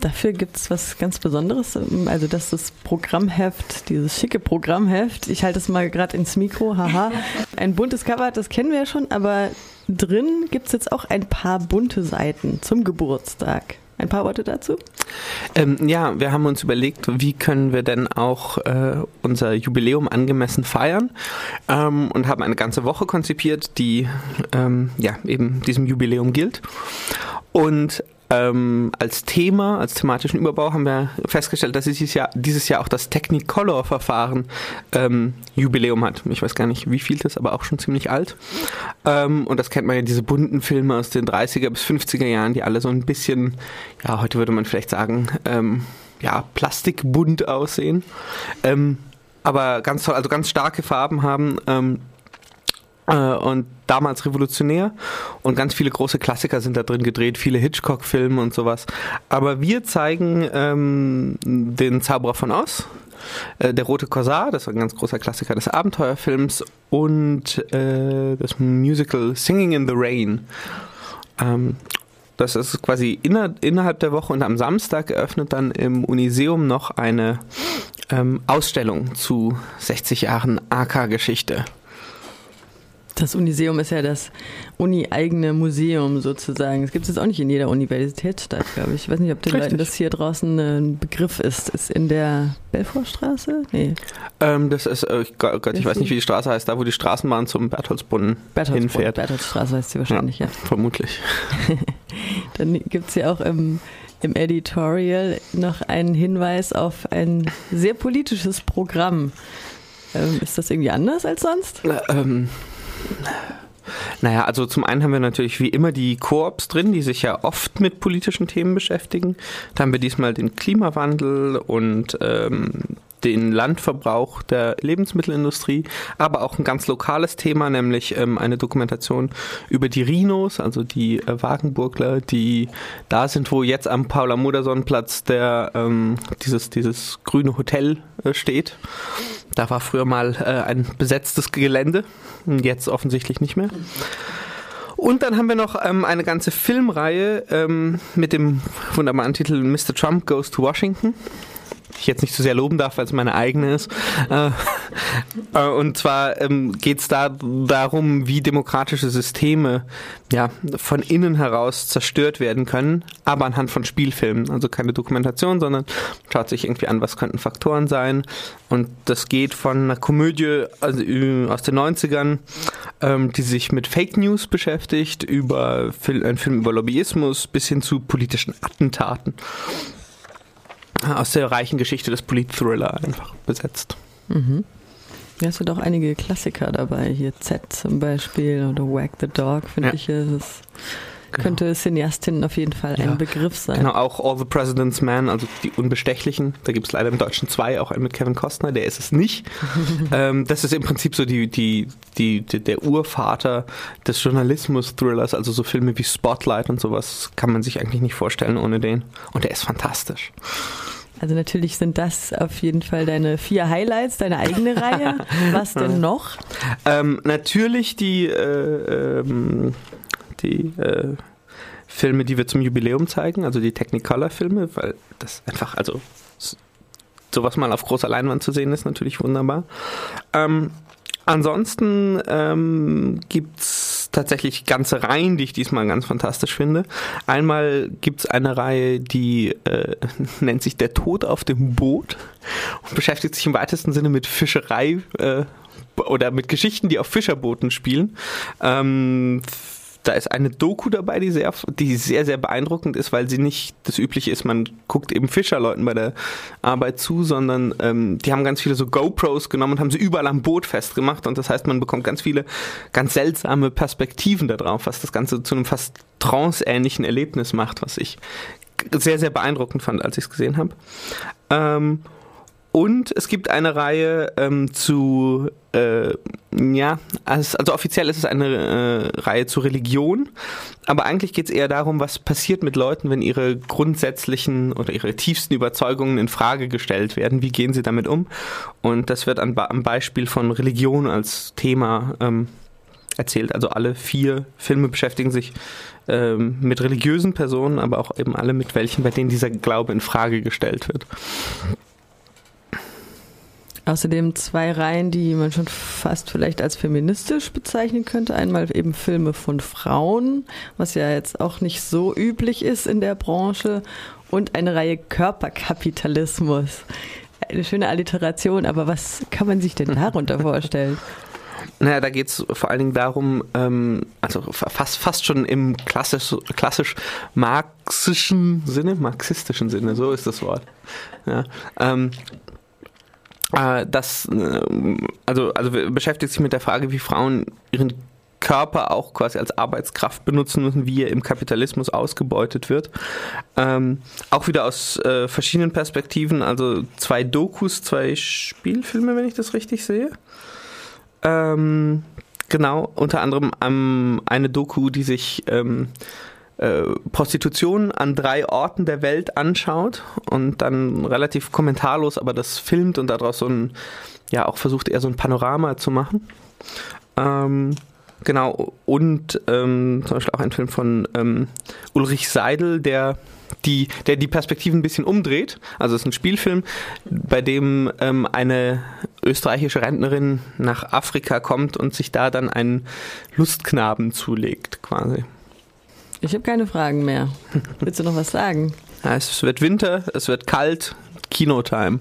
Dafür gibt es was ganz Besonderes. Also das ist das Programmheft, dieses schicke Programmheft. Ich halte es mal gerade ins Mikro, haha. Ein buntes Cover, das kennen wir ja schon, aber drin gibt es jetzt auch ein paar bunte Seiten zum Geburtstag. Ein paar Worte dazu? Ähm, ja, wir haben uns überlegt, wie können wir denn auch äh, unser Jubiläum angemessen feiern ähm, und haben eine ganze Woche konzipiert, die ähm, ja eben diesem Jubiläum gilt. Und ähm, als Thema, als thematischen Überbau haben wir festgestellt, dass dieses Jahr, dieses Jahr auch das Technicolor-Verfahren ähm, Jubiläum hat. Ich weiß gar nicht, wie viel das, aber auch schon ziemlich alt. Ähm, und das kennt man ja, diese bunten Filme aus den 30er bis 50er Jahren, die alle so ein bisschen, ja, heute würde man vielleicht sagen, ähm, ja, plastikbunt aussehen. Ähm, aber ganz toll, also ganz starke Farben haben. Äh, und damals revolutionär und ganz viele große Klassiker sind da drin gedreht, viele Hitchcock-Filme und sowas. Aber wir zeigen ähm, den Zauberer von Oz, äh, der rote Korsar, das ist ein ganz großer Klassiker des Abenteuerfilms und äh, das Musical Singing in the Rain. Ähm, das ist quasi inner, innerhalb der Woche und am Samstag eröffnet dann im Uniseum noch eine ähm, Ausstellung zu 60 Jahren AK-Geschichte. Das Uniseum ist ja das uni-eigene Museum sozusagen. Das gibt es jetzt auch nicht in jeder Universitätsstadt, glaube ich. Ich weiß nicht, ob den Richtig. Leuten das hier draußen ein Begriff ist. Ist in der Belfortstraße? Nee. Ähm, das ist, äh, Gott, ich weiß nicht, wie die Straße heißt, da wo die Straßenbahn zum Bertholdsbrunnen Bertholdsbrunnen hinfährt. Bertholdsstraße heißt sie wahrscheinlich, ja. ja. Vermutlich. Dann gibt es ja auch im, im Editorial noch einen Hinweis auf ein sehr politisches Programm. Ähm, ist das irgendwie anders als sonst? Äh, ähm naja, also zum einen haben wir natürlich wie immer die Koops drin, die sich ja oft mit politischen Themen beschäftigen. Da haben wir diesmal den Klimawandel und ähm, den Landverbrauch der Lebensmittelindustrie, aber auch ein ganz lokales Thema, nämlich ähm, eine Dokumentation über die Rhinos, also die äh, Wagenburgler, die da sind, wo jetzt am Paula-Modersohn-Platz der ähm, dieses, dieses grüne Hotel äh, steht. Da war früher mal äh, ein besetztes Gelände, jetzt offensichtlich nicht mehr. Und dann haben wir noch ähm, eine ganze Filmreihe ähm, mit dem wunderbaren Titel Mr. Trump Goes to Washington ich jetzt nicht so sehr loben darf, weil es meine eigene ist. Äh, äh, und zwar ähm, geht es da darum, wie demokratische Systeme ja von innen heraus zerstört werden können, aber anhand von Spielfilmen. Also keine Dokumentation, sondern schaut sich irgendwie an, was könnten Faktoren sein. Und das geht von einer Komödie also, aus den 90ern, ähm, die sich mit Fake News beschäftigt, über einen Film über Lobbyismus bis hin zu politischen Attentaten aus der reichen Geschichte des Polit-Thriller einfach besetzt. Mhm. Ja, es sind auch einige Klassiker dabei, hier Z zum Beispiel oder Wag the Dog, finde ja. ich. Es genau. könnte Cineastinnen auf jeden Fall ja. ein Begriff sein. Genau, auch All the President's Men, also die Unbestechlichen. Da gibt es leider im Deutschen zwei, auch einen mit Kevin Costner, der ist es nicht. ähm, das ist im Prinzip so die, die, die, die der Urvater des Journalismus-Thrillers, also so Filme wie Spotlight und sowas kann man sich eigentlich nicht vorstellen ohne den. Und der ist fantastisch. Also natürlich sind das auf jeden Fall deine vier Highlights, deine eigene Reihe. Was denn noch? Ähm, natürlich die, äh, ähm, die äh, Filme, die wir zum Jubiläum zeigen, also die Technicolor-Filme, weil das einfach, also sowas mal auf großer Leinwand zu sehen ist natürlich wunderbar. Ähm, ansonsten ähm, tatsächlich ganze Reihen, die ich diesmal ganz fantastisch finde. Einmal gibt es eine Reihe, die äh, nennt sich Der Tod auf dem Boot und beschäftigt sich im weitesten Sinne mit Fischerei äh, oder mit Geschichten, die auf Fischerbooten spielen. Ähm, da ist eine Doku dabei, die sehr, die sehr, sehr beeindruckend ist, weil sie nicht das Übliche ist, man guckt eben Fischerleuten bei der Arbeit zu, sondern ähm, die haben ganz viele so GoPros genommen und haben sie überall am Boot festgemacht und das heißt, man bekommt ganz viele ganz seltsame Perspektiven darauf, was das Ganze zu einem fast tranceähnlichen Erlebnis macht, was ich sehr, sehr beeindruckend fand, als ich es gesehen habe. Ähm, und es gibt eine Reihe ähm, zu, äh, ja, also, offiziell ist es eine äh, Reihe zu Religion, aber eigentlich geht es eher darum, was passiert mit Leuten, wenn ihre grundsätzlichen oder ihre tiefsten Überzeugungen in Frage gestellt werden. Wie gehen sie damit um? Und das wird an, am Beispiel von Religion als Thema ähm, erzählt. Also alle vier Filme beschäftigen sich ähm, mit religiösen Personen, aber auch eben alle mit welchen, bei denen dieser Glaube in Frage gestellt wird. Außerdem zwei Reihen, die man schon fast vielleicht als feministisch bezeichnen könnte. Einmal eben Filme von Frauen, was ja jetzt auch nicht so üblich ist in der Branche. Und eine Reihe Körperkapitalismus. Eine schöne Alliteration, aber was kann man sich denn darunter vorstellen? Naja, da geht es vor allen Dingen darum, ähm, also fast, fast schon im klassisch, klassisch marxischen Sinne, marxistischen Sinne, so ist das Wort. Ja, ähm, äh, das, äh, also, also beschäftigt sich mit der Frage, wie Frauen ihren Körper auch quasi als Arbeitskraft benutzen müssen, wie er im Kapitalismus ausgebeutet wird. Ähm, auch wieder aus äh, verschiedenen Perspektiven, also zwei Dokus, zwei Spielfilme, wenn ich das richtig sehe. Ähm, genau, unter anderem ähm, eine Doku, die sich ähm, äh, Prostitution an drei Orten der Welt anschaut und dann relativ kommentarlos aber das filmt und daraus so ein, ja, auch versucht eher so ein Panorama zu machen. Ähm, genau, und ähm, zum Beispiel auch ein Film von ähm, Ulrich Seidel, der die, der die Perspektiven ein bisschen umdreht. Also es ist ein Spielfilm, bei dem ähm, eine österreichische Rentnerin nach Afrika kommt und sich da dann einen Lustknaben zulegt, quasi. Ich habe keine Fragen mehr. Willst du noch was sagen? Ja, es wird Winter, es wird kalt, Kinotime.